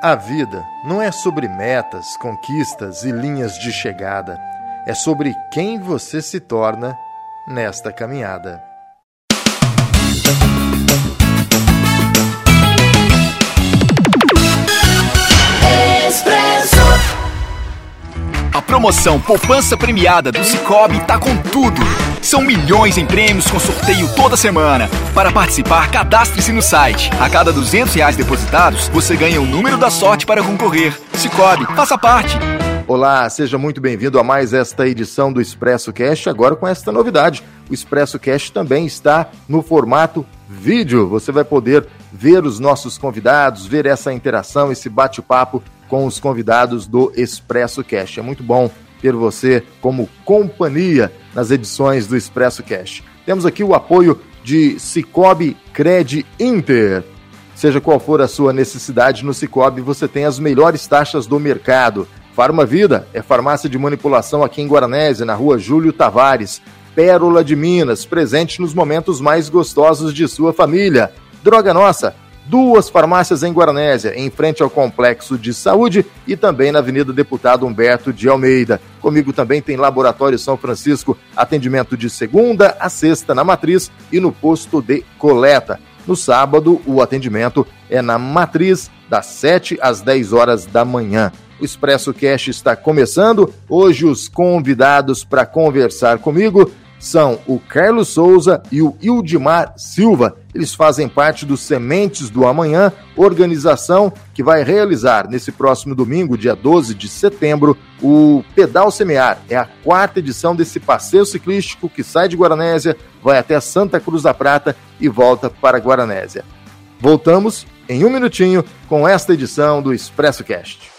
A vida não é sobre metas, conquistas e linhas de chegada. É sobre quem você se torna nesta caminhada. A promoção Poupança Premiada do Cicobi tá com tudo. São milhões em prêmios com sorteio toda semana. Para participar, cadastre-se no site. A cada 200 reais depositados, você ganha o número da sorte para concorrer. Cicobi, faça parte. Olá, seja muito bem-vindo a mais esta edição do Expresso Cast, agora com esta novidade. O Expresso Cast também está no formato vídeo. Você vai poder ver os nossos convidados, ver essa interação, esse bate-papo com os convidados do Expresso Cast. É muito bom ter você como companhia nas edições do Expresso Cash. Temos aqui o apoio de Cicobi Cred Inter. Seja qual for a sua necessidade no Cicobi, você tem as melhores taxas do mercado. Farma Vida é farmácia de manipulação aqui em Guaranésia, na rua Júlio Tavares. Pérola de Minas, presente nos momentos mais gostosos de sua família. Droga Nossa, duas farmácias em Guaranésia, em frente ao Complexo de Saúde e também na Avenida Deputado Humberto de Almeida. Comigo também tem Laboratório São Francisco, atendimento de segunda a sexta na matriz e no posto de coleta. No sábado, o atendimento é na matriz, das 7 às 10 horas da manhã. O Expresso Cash está começando. Hoje, os convidados para conversar comigo são o Carlos Souza e o Ildimar Silva. Eles fazem parte do Sementes do Amanhã, organização que vai realizar nesse próximo domingo, dia 12 de setembro, o Pedal Semear. É a quarta edição desse passeio ciclístico que sai de Guaranésia, vai até Santa Cruz da Prata e volta para Guaranésia. Voltamos em um minutinho com esta edição do Expresso Cast.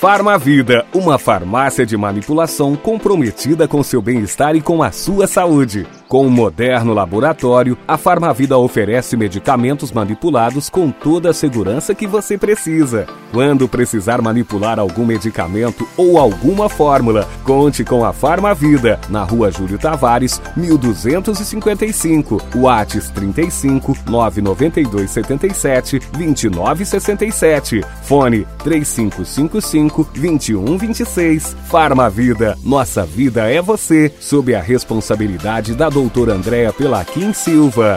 Farmavida, uma farmácia de manipulação comprometida com seu bem-estar e com a sua saúde. Com um moderno laboratório, a Farmavida oferece medicamentos manipulados com toda a segurança que você precisa. Quando precisar manipular algum medicamento ou alguma fórmula, conte com a Farmavida, na rua Júlio Tavares, 1255, Whats 35 992 77 2967, fone 3555 2126. Farmavida, nossa vida é você, sob a responsabilidade da doutora Andréa Pelaquim Silva.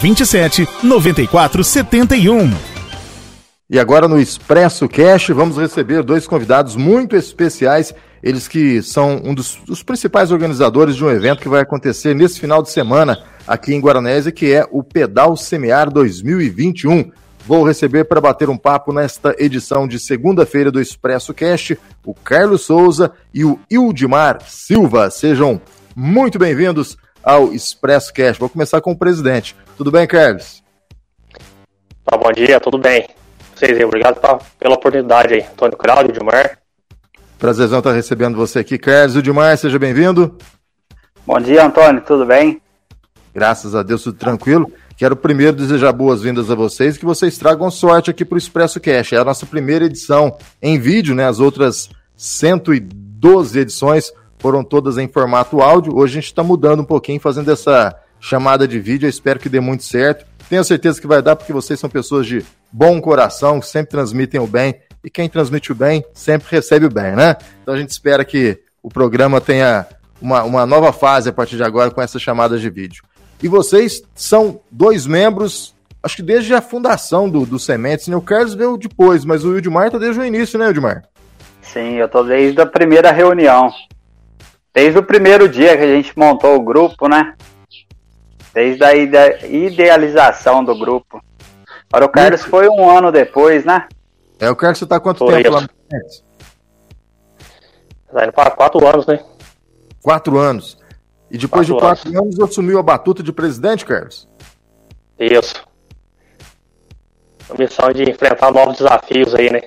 27 94 71. E agora no Expresso Cash vamos receber dois convidados muito especiais, eles que são um dos, dos, principais organizadores de um evento que vai acontecer nesse final de semana aqui em Guaranésia, que é o Pedal Semear 2021. Vou receber para bater um papo nesta edição de segunda-feira do Expresso Cast o Carlos Souza e o Ildimar Silva. Sejam muito bem-vindos ao Expresso Cast. Vou começar com o presidente. Tudo bem, Carlos? Tá, bom dia, tudo bem. Vocês aí, obrigado pra, pela oportunidade aí. Antônio Claudio, Dilmar. Prazerzão estar recebendo você aqui, Carlos. Dilmar, seja bem-vindo. Bom dia, Antônio, tudo bem? Graças a Deus, tudo tranquilo. Quero primeiro desejar boas-vindas a vocês, que vocês tragam sorte aqui para o Expresso Cash. É a nossa primeira edição em vídeo, né? As outras 112 edições foram todas em formato áudio. Hoje a gente está mudando um pouquinho, fazendo essa chamada de vídeo. Eu espero que dê muito certo. Tenho certeza que vai dar, porque vocês são pessoas de bom coração, sempre transmitem o bem. E quem transmite o bem sempre recebe o bem, né? Então a gente espera que o programa tenha uma, uma nova fase a partir de agora com essas chamadas de vídeo. E vocês são dois membros, acho que desde a fundação do, do Sementes, né? O Carlos veio depois, mas o Wildmar tá desde o início, né, Wildmar? Sim, eu tô desde a primeira reunião. Desde o primeiro dia que a gente montou o grupo, né? Desde a ide idealização do grupo. Agora o Carlos Muito. foi um ano depois, né? É, o Carlos, você tá há quanto foi tempo isso. lá no Tá indo para quatro anos, né? Quatro anos. E depois quatro de quatro anos. anos assumiu a batuta de presidente, Carlos? Isso. a missão de enfrentar novos desafios aí, né?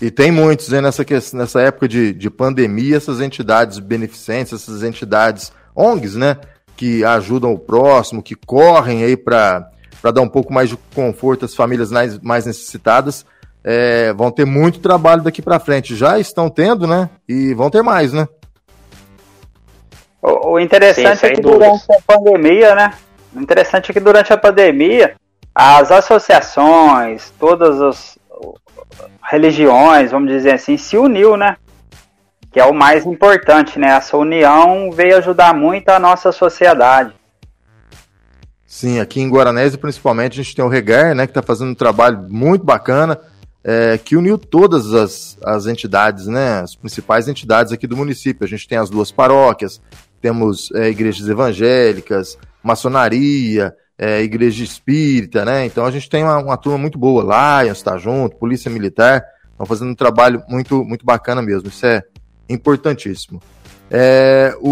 E tem muitos, né, nessa, nessa época de, de pandemia, essas entidades beneficentes, essas entidades ONGs, né, que ajudam o próximo, que correm aí para dar um pouco mais de conforto às famílias mais, mais necessitadas, é, vão ter muito trabalho daqui para frente. Já estão tendo, né, e vão ter mais, né? O, o interessante Sim, é que durante a pandemia, né, o interessante é que durante a pandemia, as associações, todas as religiões, vamos dizer assim, se uniu, né? Que é o mais importante, né? Essa união veio ajudar muito a nossa sociedade. Sim, aqui em Guaranese, principalmente, a gente tem o Regar, né? Que está fazendo um trabalho muito bacana, é, que uniu todas as, as entidades, né? As principais entidades aqui do município. A gente tem as duas paróquias, temos é, igrejas evangélicas, maçonaria, é, igreja espírita, né? Então a gente tem uma, uma turma muito boa. Lions está junto, Polícia Militar, estão fazendo um trabalho muito, muito bacana mesmo. Isso é importantíssimo. É, o,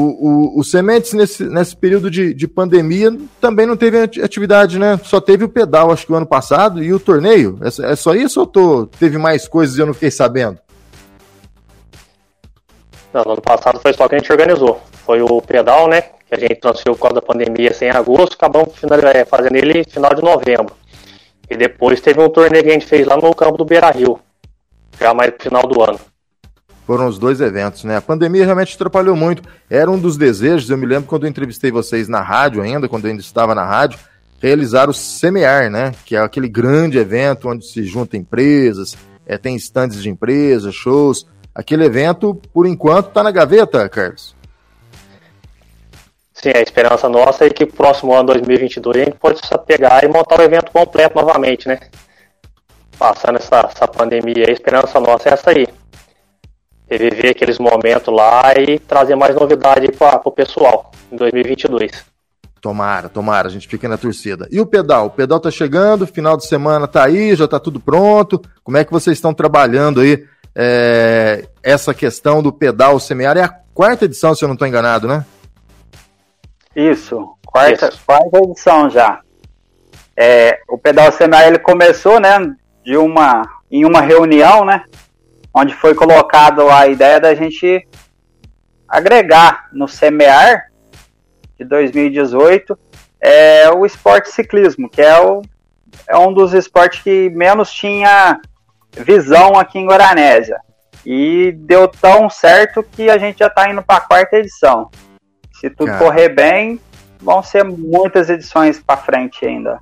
o, o Sementes, nesse, nesse período de, de pandemia, também não teve atividade, né? Só teve o pedal, acho que o ano passado, e o torneio. É, é só isso ou tô, teve mais coisas e eu não fiquei sabendo? Não, no ano passado foi só que a gente organizou. Foi o pedal, né? Que a gente transferiu por causa da pandemia sem agosto, acabamos é, fazendo ele final de novembro. E depois teve um torneio que a gente fez lá no campo do Beira Rio, já mais no final do ano. Foram os dois eventos, né? A pandemia realmente atrapalhou muito. Era um dos desejos, eu me lembro quando eu entrevistei vocês na rádio ainda, quando eu ainda estava na rádio, realizar o Semear, né? Que é aquele grande evento onde se juntam empresas, é, tem estandes de empresas, shows. Aquele evento, por enquanto, está na gaveta, Carlos. Sim, a esperança nossa é que próximo ano 2022 a gente possa pegar e montar o evento completo novamente, né? Passando essa, essa pandemia, a esperança nossa é essa aí. Reviver aqueles momentos lá e trazer mais novidade para o pessoal em 2022. Tomara, tomara, a gente fica na torcida. E o pedal? O pedal tá chegando, final de semana tá aí, já tá tudo pronto. Como é que vocês estão trabalhando aí é, essa questão do pedal semear. É a quarta edição, se eu não estou enganado, né? Isso, quarta, Isso. quarta edição já. É, o pedal semear ele começou, né, de uma em uma reunião, né, onde foi colocado a ideia da gente agregar no semear de 2018 é o esporte ciclismo, que é, o, é um dos esportes que menos tinha visão aqui em Guaranésia. E deu tão certo que a gente já está indo para a quarta edição. Se tudo Cara. correr bem, vão ser muitas edições para frente ainda.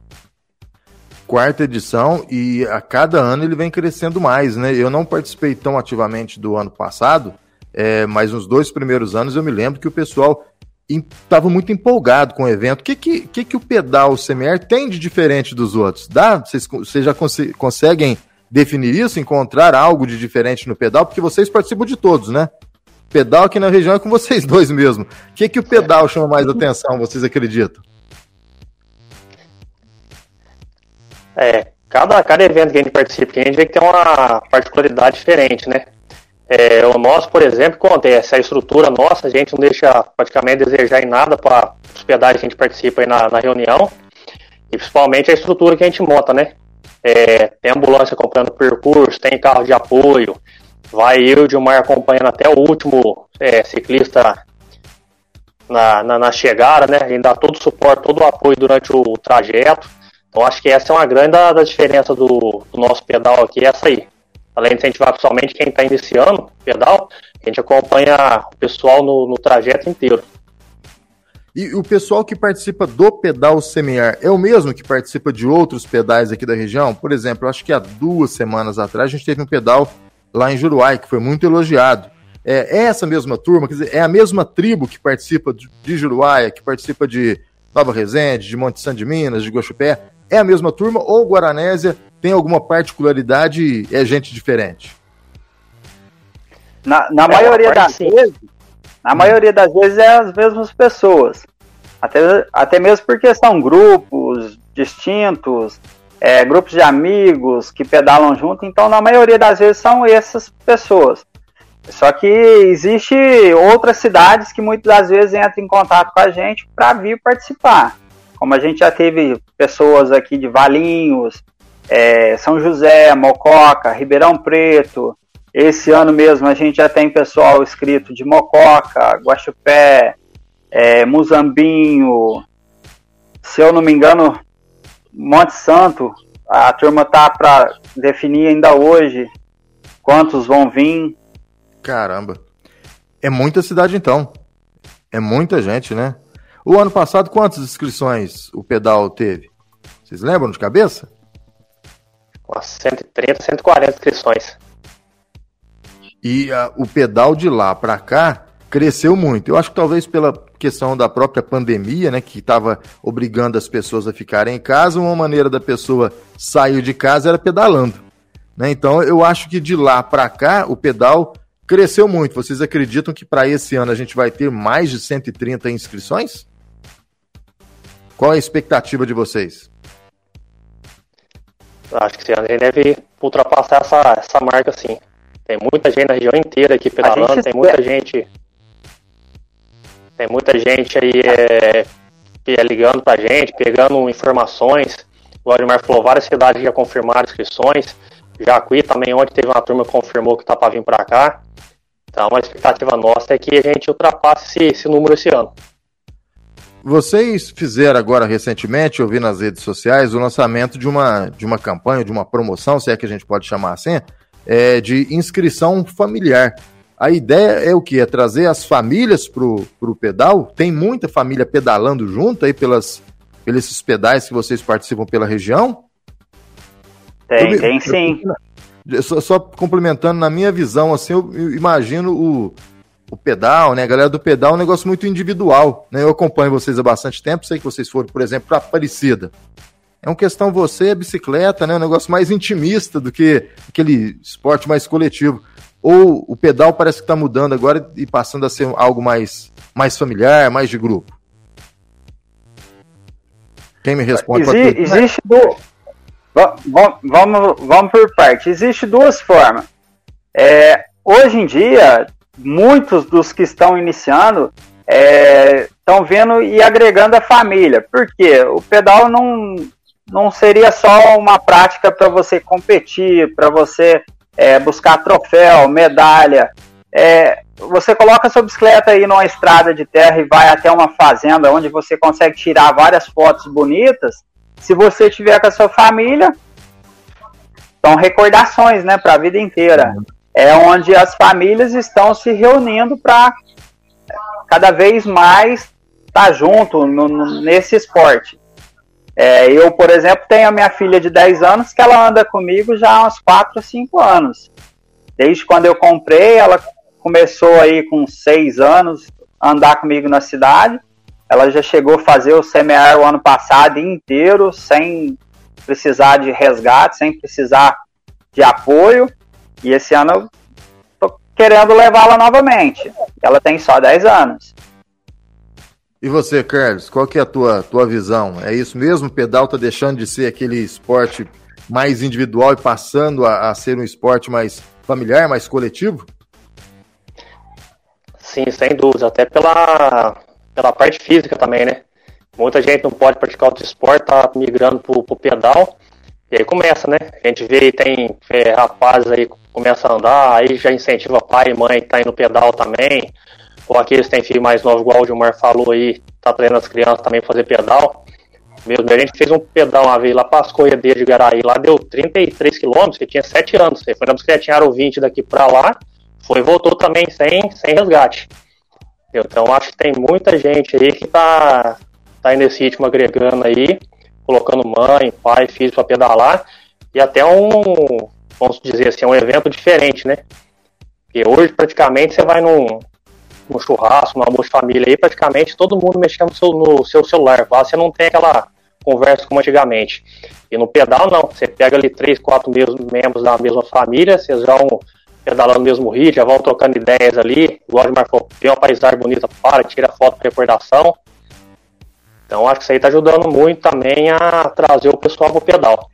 Quarta edição e a cada ano ele vem crescendo mais, né? Eu não participei tão ativamente do ano passado, é, mas nos dois primeiros anos eu me lembro que o pessoal estava muito empolgado com o evento. O que, que, que, que o pedal CMR tem de diferente dos outros? Dá? Vocês, vocês já cons conseguem definir isso, encontrar algo de diferente no pedal, porque vocês participam de todos, né? Pedal aqui na região é com vocês dois mesmo. O que, que o pedal chama mais atenção, vocês acreditam? É, cada, cada evento que a gente participa, a gente vê que tem uma particularidade diferente, né? É, o nosso, por exemplo, acontece, a estrutura nossa, a gente não deixa praticamente desejar em nada para os pedais que a gente participa aí na, na reunião, e principalmente a estrutura que a gente monta, né? é, tem ambulância acompanhando o percurso, tem carro de apoio, vai eu e o Mar acompanhando até o último é, ciclista na, na, na, chegada, né? A gente dá todo o suporte, todo o apoio durante o, trajeto. Então acho que essa é uma grande da, da diferença do, do, nosso pedal aqui, é essa aí. Além de incentivar principalmente quem está iniciando o pedal, a gente acompanha o pessoal no, no trajeto inteiro. E o pessoal que participa do pedal semear é o mesmo que participa de outros pedais aqui da região? Por exemplo, acho que há duas semanas atrás a gente teve um pedal lá em Juruai, que foi muito elogiado. É, é essa mesma turma, quer dizer, é a mesma tribo que participa de, de Juruai, que participa de Nova Resende, de Monte Santo de Minas, de Guaxupé. É a mesma turma ou Guaranésia tem alguma particularidade e é gente diferente? Na, na é, maioria das vezes, na maioria das vezes é as mesmas pessoas. Até, até mesmo porque são grupos distintos, é, grupos de amigos que pedalam junto, então na maioria das vezes são essas pessoas. Só que existe outras cidades que muitas das vezes entram em contato com a gente para vir participar. Como a gente já teve pessoas aqui de Valinhos, é, São José, Mococa, Ribeirão Preto. Esse ano mesmo a gente já tem pessoal inscrito de Mococa, Guaxupé, é, Muzambinho, se eu não me engano, Monte Santo. A turma tá para definir ainda hoje quantos vão vir. Caramba. É muita cidade então. É muita gente, né? O ano passado, quantas inscrições o pedal teve? Vocês lembram de cabeça? Umas 130, 140 inscrições. E uh, o pedal de lá para cá cresceu muito. Eu acho que talvez pela questão da própria pandemia, né, que estava obrigando as pessoas a ficarem em casa, uma maneira da pessoa sair de casa era pedalando. Né? Então eu acho que de lá para cá o pedal cresceu muito. Vocês acreditam que para esse ano a gente vai ter mais de 130 inscrições? Qual é a expectativa de vocês? Acho que esse ano a gente deve ultrapassar essa, essa marca sim. Tem muita gente na região inteira aqui pedalando, tem muita gente. Tem muita gente aí é, é ligando pra gente, pegando informações. O Valdemar falou, várias cidades já confirmaram inscrições. Jacuí também, ontem teve uma turma que confirmou que tá para vir para cá. Então a expectativa nossa é que a gente ultrapasse esse, esse número esse ano. Vocês fizeram agora recentemente, eu vi nas redes sociais, o lançamento de uma, de uma campanha, de uma promoção, se é que a gente pode chamar assim, é, de inscrição familiar. A ideia é o que? É trazer as famílias pro, pro pedal? Tem muita família pedalando junto aí pelas, pelos pedais que vocês participam pela região? Tem, tem sim. Eu, só, só, complementando, na minha visão, assim, eu, eu imagino o, o pedal, né? A galera do pedal é um negócio muito individual, né? Eu acompanho vocês há bastante tempo, sei que vocês foram, por exemplo, para Aparecida. É uma questão você, a bicicleta, né? Um negócio mais intimista do que aquele esporte mais coletivo. Ou o pedal parece que está mudando agora e passando a ser algo mais, mais familiar, mais de grupo? Quem me responde? Exi existe do... Vamos, vamos por parte. Existe duas formas. É, hoje em dia, muitos dos que estão iniciando estão é, vendo e agregando a família. Porque o pedal não, não seria só uma prática para você competir, para você é, buscar troféu, medalha. É, você coloca sua bicicleta aí numa estrada de terra e vai até uma fazenda onde você consegue tirar várias fotos bonitas. Se você tiver com a sua família, são recordações, né, para a vida inteira é onde as famílias estão se reunindo para cada vez mais estar tá junto no, no, nesse esporte. É, eu, por exemplo, tenho a minha filha de 10 anos que ela anda comigo já há uns 4 ou 5 anos. Desde quando eu comprei, ela começou aí com 6 anos a andar comigo na cidade. Ela já chegou a fazer o semear o ano passado inteiro, sem precisar de resgate, sem precisar de apoio. E esse ano eu tô querendo levá-la novamente. Ela tem só 10 anos. E você, Carlos, qual que é a tua, tua visão? É isso mesmo? O pedal tá deixando de ser aquele esporte mais individual e passando a, a ser um esporte mais familiar, mais coletivo? Sim, sem dúvida. Até pela, pela parte física também, né? Muita gente não pode praticar outro esporte, tá migrando pro, pro pedal. E aí começa, né? A gente vê tem é, rapazes aí começa a andar, aí já incentiva pai e mãe que tá indo no pedal também. Ou aqueles que têm filho mais novo, igual o Gilmar falou aí, tá treinando as crianças também fazer pedal. Mesmo, a gente fez um pedal uma vez lá para as Corredeiras de Garaí, lá deu 33 quilômetros, que tinha 7 anos. Foi na bicicletinha Aro 20 daqui para lá, foi e voltou também sem, sem resgate. Então acho que tem muita gente aí que tá, tá nesse ritmo agregando aí colocando mãe, pai, filho para pedalar, e até um, vamos dizer assim, um evento diferente, né? Porque hoje praticamente você vai num, num churrasco, num almoço de família aí, praticamente todo mundo mexendo no seu, no seu celular, quase você não tem aquela conversa como antigamente. E no pedal não, você pega ali três, quatro membros da mesma família, vocês vão pedalando no mesmo ritmo, já vão trocando ideias ali, igual de Marco, vê uma paisagem bonita, para, tira foto para recordação, então acho que isso aí está ajudando muito também a trazer o pessoal para o pedal.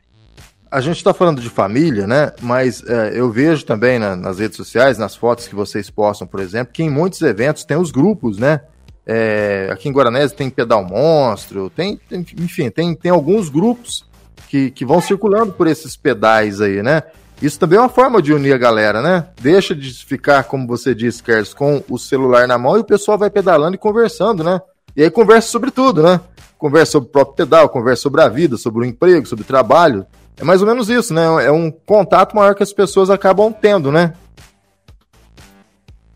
A gente está falando de família, né? Mas é, eu vejo também na, nas redes sociais, nas fotos que vocês postam, por exemplo, que em muitos eventos tem os grupos, né? É, aqui em Guaranese tem Pedal Monstro, tem, tem, enfim, tem, tem alguns grupos que, que vão circulando por esses pedais aí, né? Isso também é uma forma de unir a galera, né? Deixa de ficar, como você disse, Carlos, com o celular na mão e o pessoal vai pedalando e conversando, né? E aí conversa sobre tudo, né? Conversa sobre o próprio pedal, conversa sobre a vida, sobre o emprego, sobre o trabalho. É mais ou menos isso, né? É um contato maior que as pessoas acabam tendo, né?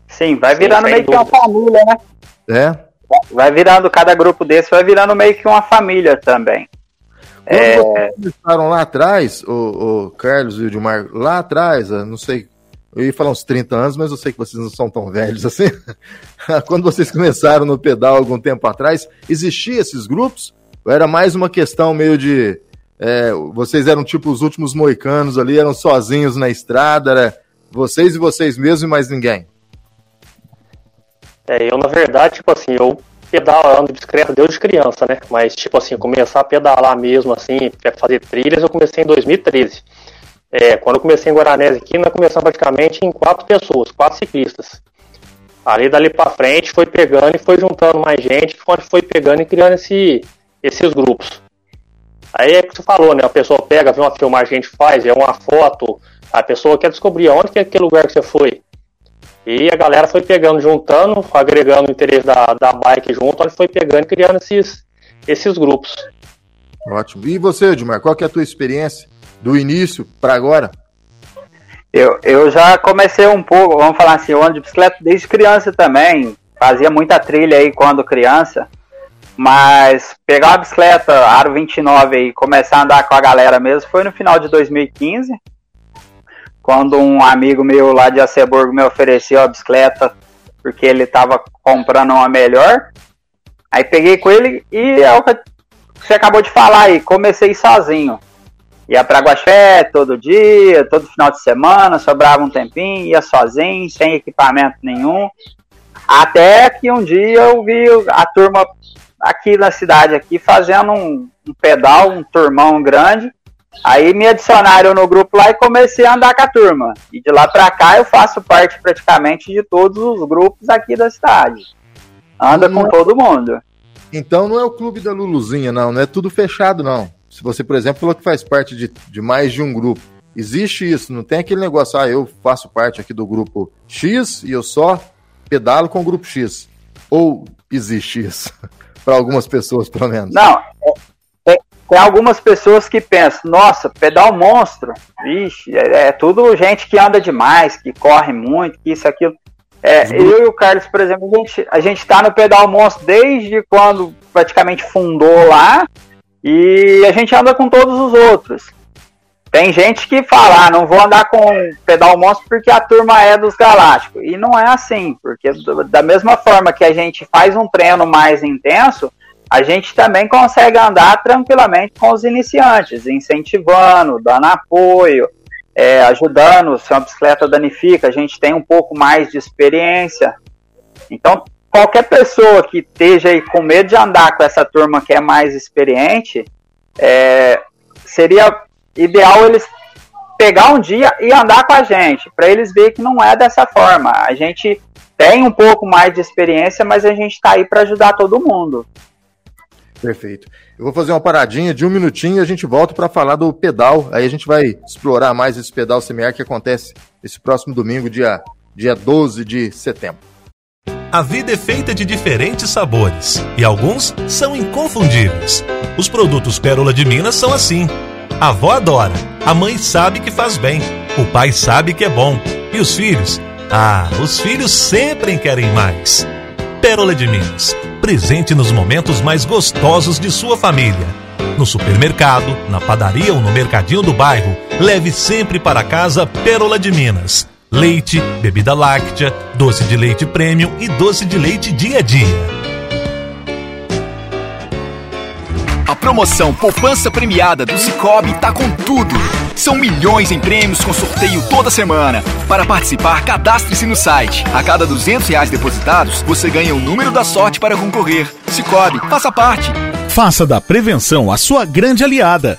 Sim, vai virando meio que uma família, né? É. Vai virando, cada grupo desse vai virando meio que uma família também. Quando é... vocês começaram lá atrás, o, o Carlos e o Dilmar, lá atrás, não sei, eu ia falar uns 30 anos, mas eu sei que vocês não são tão velhos assim. Quando vocês começaram no pedal algum tempo atrás, existiam esses grupos? Ou era mais uma questão meio de. É, vocês eram tipo os últimos moicanos ali, eram sozinhos na estrada, era vocês e vocês mesmos e mais ninguém? É, eu na verdade, tipo assim, eu pedalando de bicicleta desde criança, né? Mas, tipo assim, começar a pedalar mesmo, assim, fazer trilhas, eu comecei em 2013. É, quando eu comecei em Guaranese aqui, nós começamos praticamente em quatro pessoas, quatro ciclistas. Ali dali para frente foi pegando e foi juntando mais gente, foi pegando e criando esse, esses grupos. Aí é que você falou, né? A pessoa pega, vê uma filmagem que a gente faz, é uma foto, a pessoa quer descobrir onde que é aquele lugar que você foi. E a galera foi pegando, juntando, agregando o interesse da, da bike junto, onde foi pegando e criando esses, esses grupos. Ótimo. E você, Edmar, qual que é a tua experiência do início para agora? Eu, eu já comecei um pouco, vamos falar assim, eu ando de bicicleta desde criança também, fazia muita trilha aí quando criança, mas pegar uma bicicleta Aro 29 e começar a andar com a galera mesmo foi no final de 2015, quando um amigo meu lá de Aceburgo me ofereceu a bicicleta porque ele estava comprando uma melhor. Aí peguei com ele e é o que você acabou de falar aí, comecei sozinho. Ia pra Guaxé todo dia, todo final de semana, sobrava um tempinho, ia sozinho, sem equipamento nenhum. Até que um dia eu vi a turma aqui na cidade aqui fazendo um, um pedal, um turmão grande. Aí me adicionaram no grupo lá e comecei a andar com a turma. E de lá pra cá eu faço parte praticamente de todos os grupos aqui da cidade. Anda com todo mundo. Então não é o clube da Luluzinha, não. Não é tudo fechado, não. Se você, por exemplo, falou que faz parte de, de mais de um grupo. Existe isso, não tem aquele negócio, ah, eu faço parte aqui do grupo X e eu só pedalo com o grupo X. Ou existe isso? para algumas pessoas, pelo menos. Não, tem algumas pessoas que pensam, nossa, pedal monstro, vixe, é, é, tudo gente que anda demais, que corre muito, que isso, aquilo. É, eu e o Carlos, por exemplo, a gente, a gente tá no pedal monstro desde quando praticamente fundou lá e a gente anda com todos os outros. Tem gente que fala, ah, não vou andar com pedal monstro porque a turma é dos galácticos. E não é assim, porque da mesma forma que a gente faz um treino mais intenso, a gente também consegue andar tranquilamente com os iniciantes, incentivando, dando apoio, é, ajudando. Se uma bicicleta danifica, a gente tem um pouco mais de experiência. Então, qualquer pessoa que esteja aí com medo de andar com essa turma que é mais experiente, é, seria ideal eles pegar um dia e andar com a gente, para eles verem que não é dessa forma. A gente tem um pouco mais de experiência, mas a gente está aí para ajudar todo mundo. Perfeito. Eu vou fazer uma paradinha de um minutinho e a gente volta para falar do pedal. Aí a gente vai explorar mais esse pedal semiar que acontece esse próximo domingo, dia, dia 12 de setembro. A vida é feita de diferentes sabores e alguns são inconfundíveis. Os produtos Pérola de Minas são assim. A avó adora, a mãe sabe que faz bem, o pai sabe que é bom e os filhos? Ah, os filhos sempre querem mais. Pérola de Minas. Presente nos momentos mais gostosos de sua família. No supermercado, na padaria ou no mercadinho do bairro, leve sempre para casa Pérola de Minas. Leite, bebida láctea, doce de leite premium e doce de leite dia a dia. Promoção Poupança Premiada do Cicobi tá com tudo. São milhões em prêmios com sorteio toda semana. Para participar, cadastre-se no site. A cada 200 reais depositados, você ganha o número da sorte para concorrer. Cicobi, faça parte. Faça da prevenção a sua grande aliada.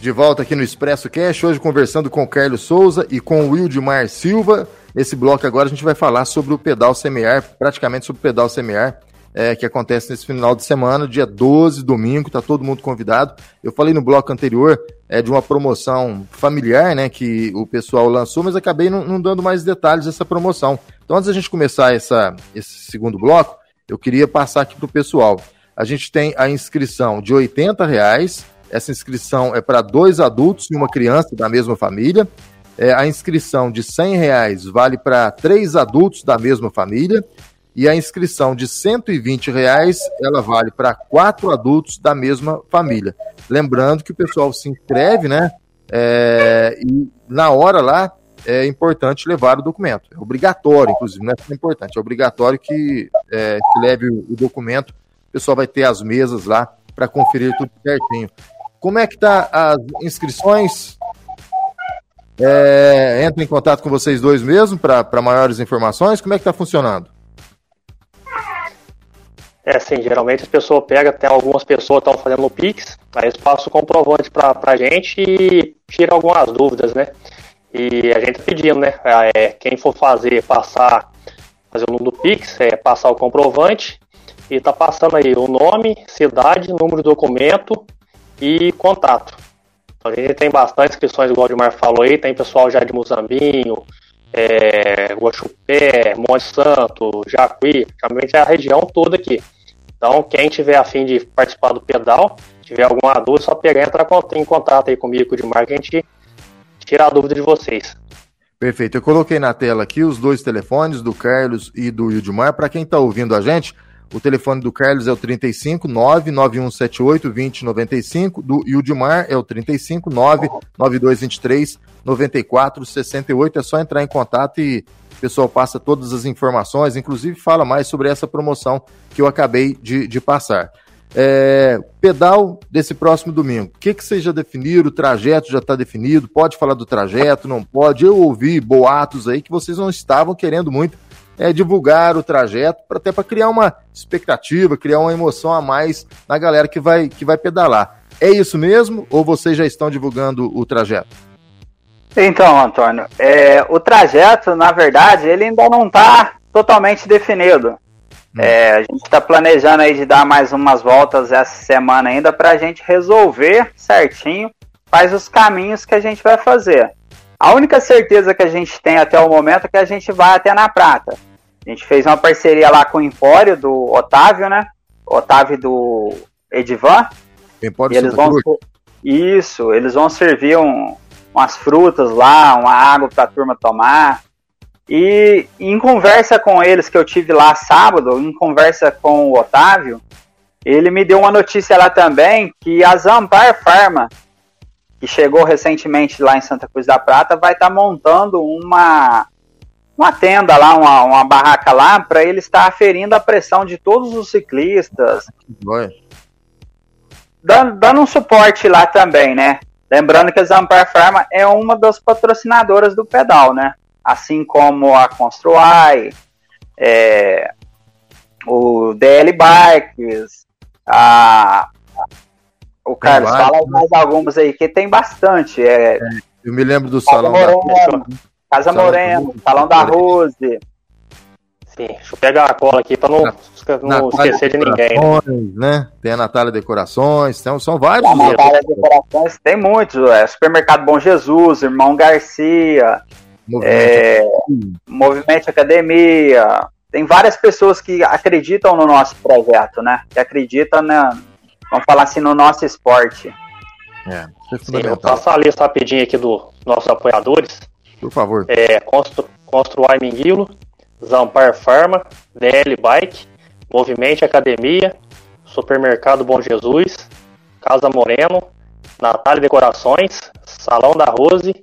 De volta aqui no Expresso Cash, hoje conversando com o Carlos Souza e com o Wildmar Silva. Nesse bloco agora a gente vai falar sobre o pedal semear, praticamente sobre o pedal semear, é, que acontece nesse final de semana, dia 12, domingo, tá todo mundo convidado. Eu falei no bloco anterior é, de uma promoção familiar, né, que o pessoal lançou, mas acabei não, não dando mais detalhes dessa promoção. Então, antes da gente começar essa, esse segundo bloco, eu queria passar aqui pro pessoal. A gente tem a inscrição de 80 reais essa inscrição é para dois adultos e uma criança da mesma família. É, a inscrição de 100 reais vale para três adultos da mesma família. E a inscrição de 120 reais ela vale para quatro adultos da mesma família. Lembrando que o pessoal se inscreve, né? É, e na hora lá é importante levar o documento. É obrigatório, inclusive, não é importante, é obrigatório que, é, que leve o documento. O pessoal vai ter as mesas lá para conferir tudo certinho. Como é que tá as inscrições? É, em contato com vocês dois mesmo para maiores informações. Como é que está funcionando? É assim, geralmente as pessoas pegam, até algumas pessoas estão fazendo o Pix, aí eles passam o comprovante para a gente e tiram algumas dúvidas, né? E a gente tá pedindo, né? É, quem for fazer, passar, fazer o número do Pix, é passar o comprovante e tá passando aí o nome, cidade, número do documento e contato. A gente tem bastante inscrições, igual o Dimar falou aí, tem pessoal já de Muzambinho, é, Guaxupé, Monte Santo, Jacuí, realmente é a região toda aqui. Então, quem tiver afim de participar do pedal, tiver alguma dúvida, só pegar entrar em contato aí comigo, com o Dimar, que a gente tira a dúvida de vocês. Perfeito. Eu coloquei na tela aqui os dois telefones do Carlos e do Ildimar. Para quem está ouvindo a gente, o telefone do Carlos é o 35 99178 2095, do Ildimar é o 35 99223 9468. É só entrar em contato e o pessoal passa todas as informações, inclusive fala mais sobre essa promoção que eu acabei de, de passar. É, pedal desse próximo domingo. O que, que vocês já definiram? O trajeto já está definido? Pode falar do trajeto? Não pode? Eu ouvi boatos aí que vocês não estavam querendo muito é, divulgar o trajeto, pra, até para criar uma expectativa, criar uma emoção a mais na galera que vai, que vai pedalar. É isso mesmo ou vocês já estão divulgando o trajeto? Então, Antônio, é, o trajeto, na verdade, ele ainda não está totalmente definido. Hum. É, a gente está planejando aí de dar mais umas voltas essa semana ainda para a gente resolver certinho quais os caminhos que a gente vai fazer. A única certeza que a gente tem até o momento é que a gente vai até na Prata. A gente fez uma parceria lá com o Empório do Otávio, né? Otávio do Edivan. Empório e eles vão Isso, eles vão servir um, umas frutas lá, uma água para a turma tomar. E em conversa com eles que eu tive lá sábado, em conversa com o Otávio, ele me deu uma notícia lá também que a Zampar Pharma, que chegou recentemente lá em Santa Cruz da Prata, vai estar tá montando uma uma tenda lá, uma, uma barraca lá, para ele estar aferindo a pressão de todos os ciclistas. Dando, dando, um suporte lá também, né? Lembrando que a Zampar Pharma é uma das patrocinadoras do pedal, né? Assim como a Construai, é, o DL Bikes, a, o Carlos, fala mais algumas aí, que tem bastante. É, é eu me lembro do Salão da... Casa Moreno, Salão da Rose. Sim, deixa eu pegar a cola aqui para não, não esquecer de ninguém. Né? Tem a Natália Decorações, tem, são vários. A Natália Decorações tem muitos. É, Supermercado Bom Jesus, Irmão Garcia, Movimento, é, Movimento Academia. Tem várias pessoas que acreditam no nosso projeto, né? Que acreditam, na, vamos falar assim, no nosso esporte. É, é Sim, eu vou passar a lista rapidinho aqui dos nossos apoiadores. Por favor. É, Constru, Construai Minguilo, Zampar Farma, DL Bike, Movimento Academia, Supermercado Bom Jesus, Casa Moreno, Natália Decorações, Salão da Rose,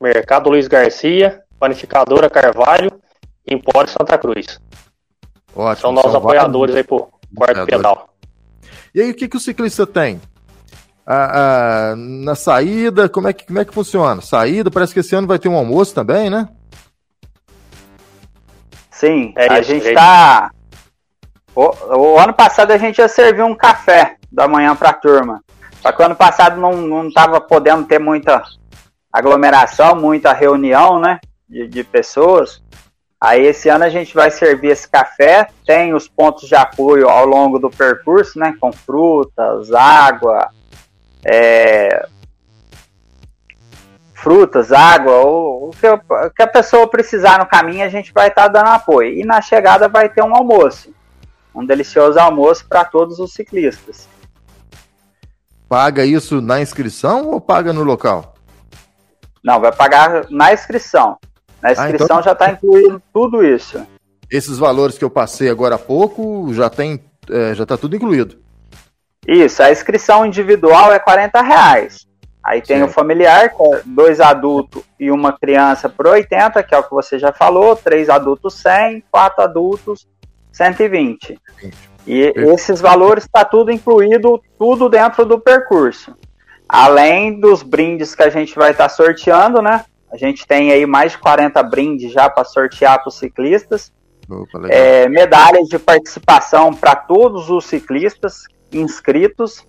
Mercado Luiz Garcia, Panificadora Carvalho e Empório Santa Cruz. Ótimo, são nossos apoiadores aí pro quarto pedal. E aí, o que, que o ciclista tem? Ah, ah, na saída, como é, que, como é que funciona? Saída, parece que esse ano vai ter um almoço também, né? Sim, é a isso, gente está. O, o, ano passado a gente ia servir um café da manhã para a turma. Só que o ano passado não, não tava podendo ter muita aglomeração, muita reunião, né? De, de pessoas. Aí esse ano a gente vai servir esse café, tem os pontos de apoio ao longo do percurso, né? Com frutas, água, é, frutas, água, ou, o, que, o, que, a pessoa precisar no caminho, a gente vai estar tá dando apoio. E na chegada vai ter um almoço, um delicioso almoço para todos os ciclistas. Paga isso na inscrição ou paga no local? Não, vai pagar na inscrição. Na inscrição ah, então... já está incluído tudo isso. Esses valores que eu passei agora há pouco já tem, é, já está tudo incluído. Isso, a inscrição individual é 40 reais. Aí tem Sim. o familiar, com é dois adultos e uma criança por 80, que é o que você já falou, três adultos 100, quatro adultos 120. E esses valores está tudo incluído, tudo dentro do percurso. Além dos brindes que a gente vai estar tá sorteando, né? A gente tem aí mais de 40 brindes já para sortear para os ciclistas. Opa, é, medalhas de participação para todos os ciclistas inscritos.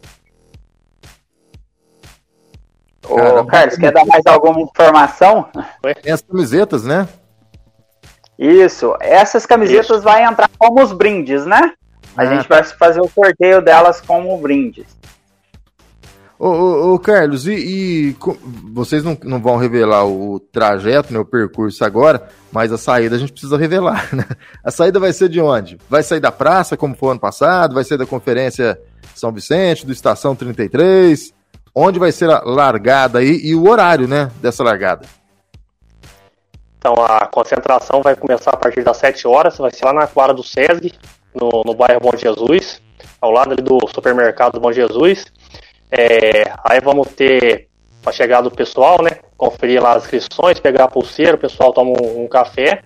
Ô, Carlos, quer dar mais alguma informação? Tem as camisetas, né? Isso. Essas camisetas Isso. vai entrar como os brindes, né? A ah, gente tá. vai fazer o sorteio delas como brindes. Ô, ô, ô Carlos, e, e, vocês não, não vão revelar o trajeto, né, o percurso agora, mas a saída a gente precisa revelar, né? A saída vai ser de onde? Vai sair da praça, como foi ano passado? Vai ser da Conferência São Vicente, do Estação 33? Onde vai ser a largada aí e o horário, né, dessa largada? Então, a concentração vai começar a partir das 7 horas, vai ser lá na quadra do SESG, no, no bairro Bom Jesus, ao lado ali do supermercado Bom Jesus. É, aí vamos ter a chegada do pessoal, né? Conferir lá as inscrições, pegar a pulseira, o pessoal toma um, um café,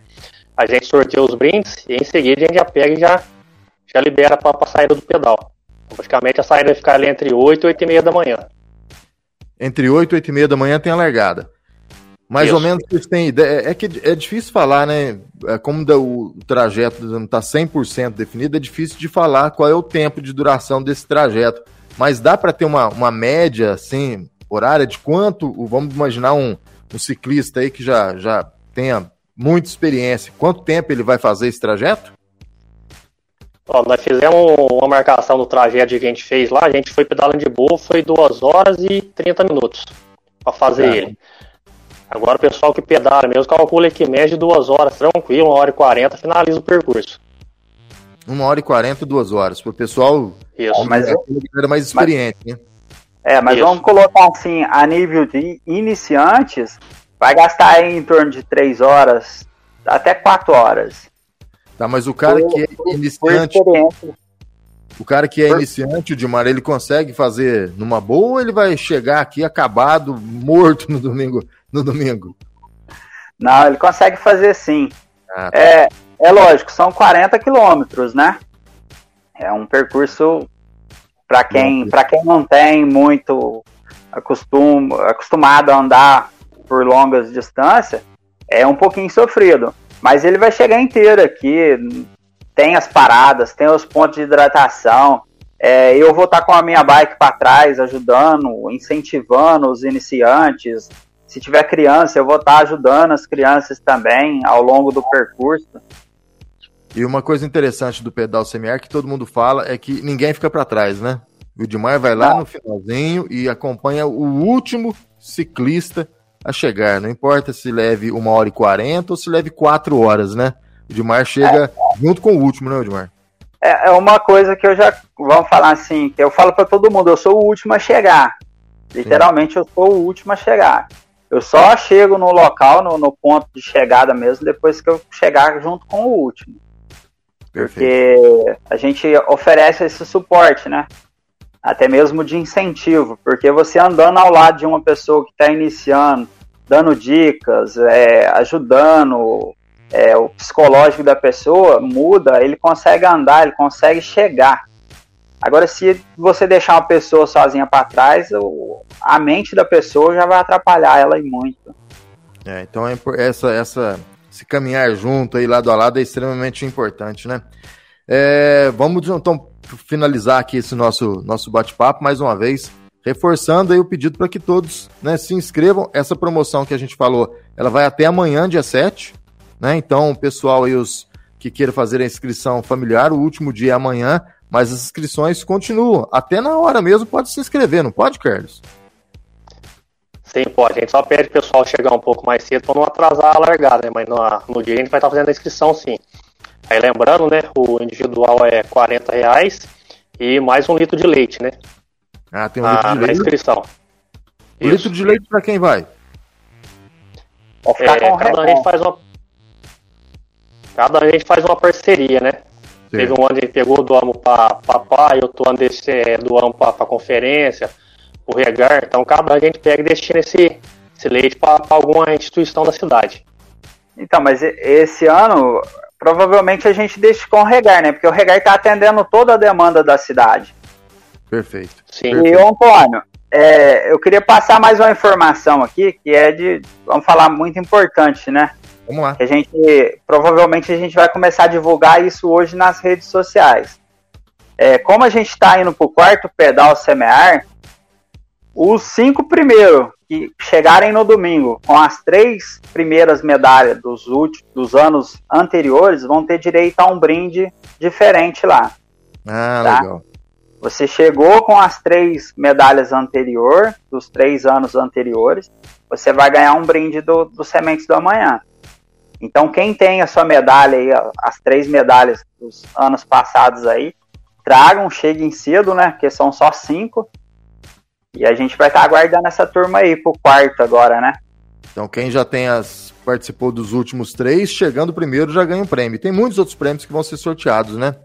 a gente sorteia os brindes e em seguida a gente já pega e já, já libera para a saída do pedal. Então, praticamente a saída vai ficar ali entre 8 e 8 e meia da manhã. Entre 8 e 8 e meia da manhã tem a largada. Mais Isso. ou menos vocês têm ideia. É, é que é difícil falar, né? É como o trajeto não está 100% definido, é difícil de falar qual é o tempo de duração desse trajeto mas dá para ter uma, uma média, assim, horária de quanto, vamos imaginar um, um ciclista aí que já, já tenha muita experiência, quanto tempo ele vai fazer esse trajeto? Ó, nós fizemos uma marcação do trajeto que a gente fez lá, a gente foi pedalando de boa, foi 2 horas e 30 minutos para fazer é. ele. Agora o pessoal que pedala mesmo calcula que média 2 horas, tranquilo, 1 hora e 40, finaliza o percurso. Uma hora e quarenta, duas horas. Para o pessoal Isso, mas é era mais experiente, mas, né? É, mas Isso. vamos colocar assim, a nível de iniciantes, vai gastar em torno de três horas, até quatro horas. Tá, mas o cara por, que é iniciante. O cara que é iniciante, o Dimar, ele consegue fazer numa boa ou ele vai chegar aqui acabado, morto no domingo? No domingo? Não, ele consegue fazer sim. Ah, tá. É, é lógico, são 40 quilômetros, né? É um percurso para quem, quem não tem muito acostum, acostumado a andar por longas distâncias, é um pouquinho sofrido. Mas ele vai chegar inteiro aqui, tem as paradas, tem os pontos de hidratação. É, eu vou estar com a minha bike para trás, ajudando, incentivando os iniciantes. Se tiver criança, eu vou estar ajudando as crianças também ao longo do percurso. E uma coisa interessante do pedal semiar que todo mundo fala é que ninguém fica para trás, né? O Dimar vai lá no finalzinho e acompanha o último ciclista a chegar. Não importa se leve uma hora e quarenta ou se leve quatro horas, né? O Dimar chega é. junto com o último, né, Dimar? É, é uma coisa que eu já. Vamos falar assim, que eu falo para todo mundo, eu sou o último a chegar. Literalmente, Sim. eu sou o último a chegar. Eu só chego no local, no, no ponto de chegada mesmo, depois que eu chegar junto com o último. Perfeito. Porque a gente oferece esse suporte, né? até mesmo de incentivo, porque você andando ao lado de uma pessoa que está iniciando, dando dicas, é, ajudando, é, o psicológico da pessoa muda, ele consegue andar, ele consegue chegar. Agora, se você deixar uma pessoa sozinha para trás, a mente da pessoa já vai atrapalhar ela e muito. É, então é essa, essa, esse caminhar junto aí lado a lado é extremamente importante, né? É, vamos então finalizar aqui esse nosso, nosso bate-papo mais uma vez, reforçando aí o pedido para que todos né, se inscrevam. Essa promoção que a gente falou, ela vai até amanhã, dia 7, né? Então, o pessoal aí, os que queiram fazer a inscrição familiar, o último dia é amanhã, mas as inscrições continuam. Até na hora mesmo pode se inscrever, não pode, Carlos? Sim, pode. A gente só pede o pessoal chegar um pouco mais cedo para não atrasar a largada, né? Mas no, no dia a gente vai estar fazendo a inscrição sim. Aí lembrando, né, o individual é 40 reais e mais um litro de leite, né? Ah, tem um litro de leite. Na inscrição. O litro de leite para quem vai? É, cada a gente faz uma cada ano a gente faz uma parceria, né? Sim. Teve um ano que pegou do amo para papai, outro ano desse é, do amo para conferência, o regar. Então cada ano a gente pega e destina esse, esse leite para alguma instituição da cidade. Então, mas esse ano provavelmente a gente deixa com o regar, né? Porque o regar está atendendo toda a demanda da cidade. Perfeito. Sim. Perfeito. E, Antônio, é, eu queria passar mais uma informação aqui, que é de, vamos falar, muito importante, né? Vamos lá. A gente, provavelmente a gente vai começar a divulgar isso hoje nas redes sociais. É, como a gente está indo para o quarto pedal semear, os cinco primeiros que chegarem no domingo com as três primeiras medalhas dos, últimos, dos anos anteriores vão ter direito a um brinde diferente lá. Ah, tá? legal. Você chegou com as três medalhas anterior, dos três anos anteriores, você vai ganhar um brinde do, do Sementes do Amanhã. Então, quem tem a sua medalha aí, as três medalhas dos anos passados aí, tragam, cheguem cedo, né? Porque são só cinco. E a gente vai estar tá aguardando essa turma aí pro quarto agora, né? Então, quem já tem as participou dos últimos três, chegando primeiro já ganha um prêmio. Tem muitos outros prêmios que vão ser sorteados, né?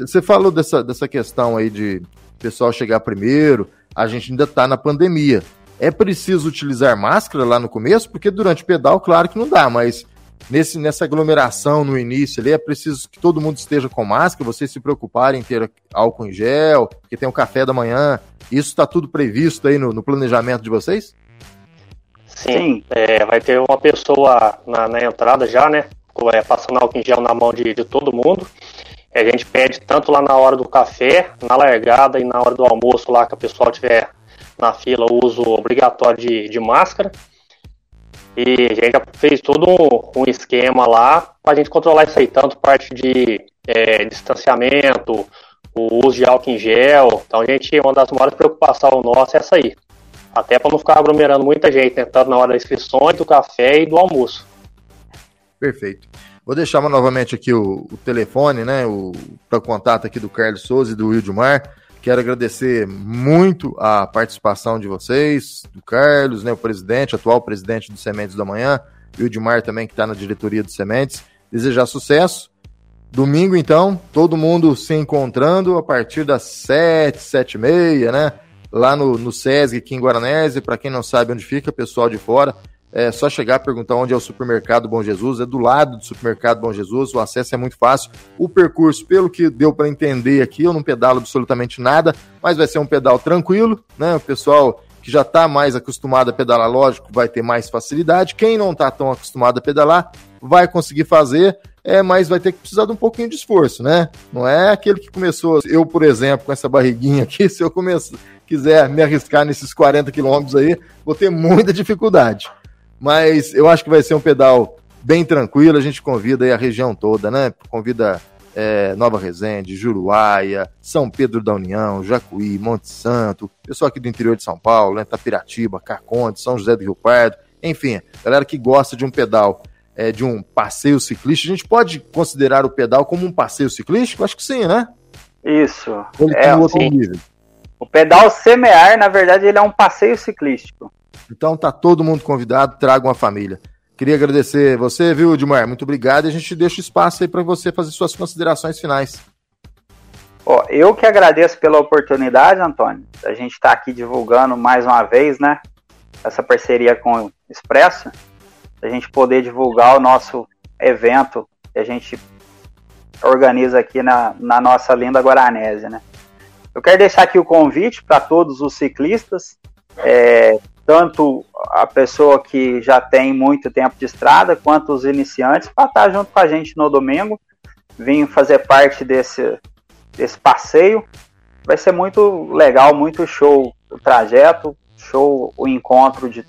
Você é, falou dessa, dessa questão aí de pessoal chegar primeiro. A gente ainda está na pandemia. É preciso utilizar máscara lá no começo? Porque durante o pedal, claro que não dá, mas nesse, nessa aglomeração no início ali, é preciso que todo mundo esteja com máscara, vocês se preocuparem em ter álcool em gel, que tem o café da manhã. Isso está tudo previsto aí no, no, planejamento de vocês? Sim, é, vai ter uma pessoa na, na entrada já, né? É, passando álcool em gel na mão de, de todo mundo. A gente pede tanto lá na hora do café, na largada e na hora do almoço lá que o pessoal tiver na fila o uso obrigatório de, de máscara. E a gente já fez todo um, um esquema lá para a gente controlar isso aí, tanto parte de é, distanciamento, o uso de álcool em gel. Então a gente, uma das maiores preocupações nossa é essa aí. Até para não ficar aglomerando muita gente, né? Tanto na hora das inscrições, do café e do almoço. Perfeito. Vou deixar novamente aqui o, o telefone, né? O para contato aqui do Carlos Souza e do Wildmar. Quero agradecer muito a participação de vocês, do Carlos, né, o presidente, atual presidente do Sementes da Manhã, e o Edmar também, que está na diretoria do Sementes. Desejar sucesso. Domingo, então, todo mundo se encontrando a partir das sete, sete e meia, né? Lá no, no SESG, aqui em Guaranese. Para quem não sabe onde fica, pessoal de fora, é só chegar perguntar onde é o supermercado Bom Jesus. É do lado do supermercado Bom Jesus. O acesso é muito fácil. O percurso, pelo que deu para entender aqui, eu não pedalo absolutamente nada, mas vai ser um pedal tranquilo, né? O pessoal que já está mais acostumado a pedalar, lógico, vai ter mais facilidade. Quem não está tão acostumado a pedalar, vai conseguir fazer, é, mas vai ter que precisar de um pouquinho de esforço, né? Não é aquele que começou, eu, por exemplo, com essa barriguinha aqui, se eu começar, quiser me arriscar nesses 40 quilômetros aí, vou ter muita dificuldade. Mas eu acho que vai ser um pedal bem tranquilo. A gente convida aí a região toda, né? Convida é, Nova Resende, Juruáia, São Pedro da União, Jacuí, Monte Santo, pessoal aqui do interior de São Paulo, né? Tapiratiba, Carconte, São José do Rio Pardo, enfim, galera que gosta de um pedal, é, de um passeio ciclístico. A gente pode considerar o pedal como um passeio ciclístico? Acho que sim, né? Isso. é, outro nível. O pedal semear, na verdade, ele é um passeio ciclístico. Então tá todo mundo convidado, traga uma família. Queria agradecer você, viu, Edmar? Muito obrigado. E a gente deixa espaço aí para você fazer suas considerações finais. Ó, eu que agradeço pela oportunidade, Antônio. A gente está aqui divulgando mais uma vez, né? Essa parceria com o Expresso. A gente poder divulgar o nosso evento que a gente organiza aqui na, na nossa linda Guaranese, né? Eu quero deixar aqui o convite para todos os ciclistas, é, tanto a pessoa que já tem muito tempo de estrada, quanto os iniciantes, para estar junto com a gente no domingo, vir fazer parte desse, desse passeio. Vai ser muito legal, muito show o trajeto, show o encontro de,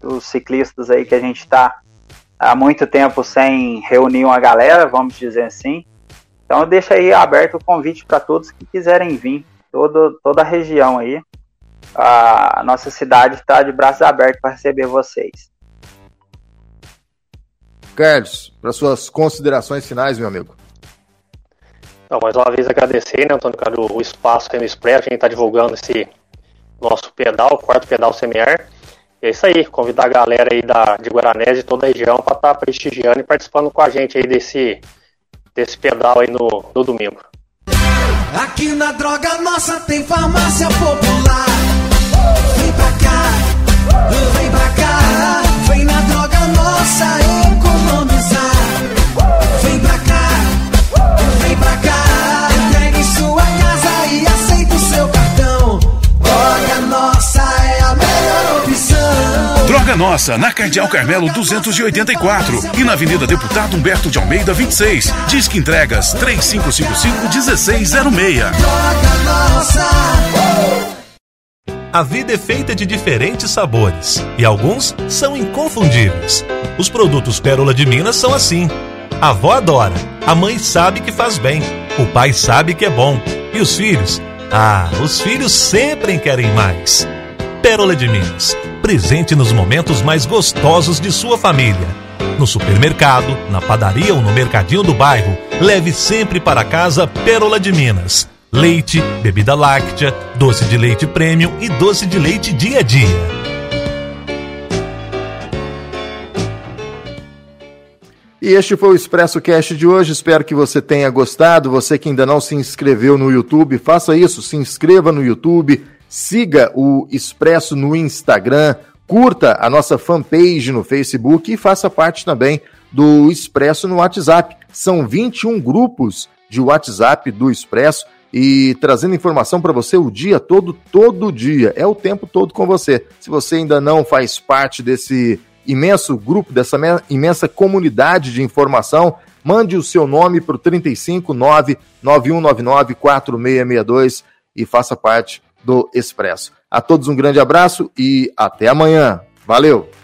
dos ciclistas aí que a gente está há muito tempo sem reunir uma galera, vamos dizer assim. Então deixa aí aberto o convite para todos que quiserem vir, todo, toda a região aí. A nossa cidade está de braços abertos para receber vocês. Carlos, para suas considerações finais, meu amigo. Então, mais uma vez agradecer, né, Antônio Caro, o espaço aí no Expresso, a gente está divulgando esse nosso pedal, o quarto pedal semiar. E é isso aí, convidar a galera aí da, de Guaranés e toda a região para estar tá prestigiando e participando com a gente aí desse, desse pedal aí no, no domingo. Aqui na Droga Nossa tem farmácia popular. Vem pra cá, vem pra cá, vem na Droga Nossa economizar. Vem pra cá, vem pra cá, entregue sua casa e aceita o seu cartão. Droga Nossa é a melhor opção. Droga Nossa, na Cardeal Carmelo 284 e na Avenida Deputado Humberto de Almeida 26. Disque entregas 3555-1606. Droga Nossa. A vida é feita de diferentes sabores e alguns são inconfundíveis. Os produtos Pérola de Minas são assim. A avó adora, a mãe sabe que faz bem, o pai sabe que é bom e os filhos? Ah, os filhos sempre querem mais. Pérola de Minas, presente nos momentos mais gostosos de sua família. No supermercado, na padaria ou no mercadinho do bairro, leve sempre para casa Pérola de Minas leite, bebida láctea, doce de leite premium e doce de leite dia a dia. E este foi o Expresso Cast de hoje. Espero que você tenha gostado. Você que ainda não se inscreveu no YouTube, faça isso. Se inscreva no YouTube, siga o Expresso no Instagram, curta a nossa fanpage no Facebook e faça parte também do Expresso no WhatsApp. São 21 grupos de WhatsApp do Expresso e trazendo informação para você o dia todo, todo dia. É o tempo todo com você. Se você ainda não faz parte desse imenso grupo, dessa imensa comunidade de informação, mande o seu nome para o 359 9199 4662 e faça parte do Expresso. A todos um grande abraço e até amanhã. Valeu!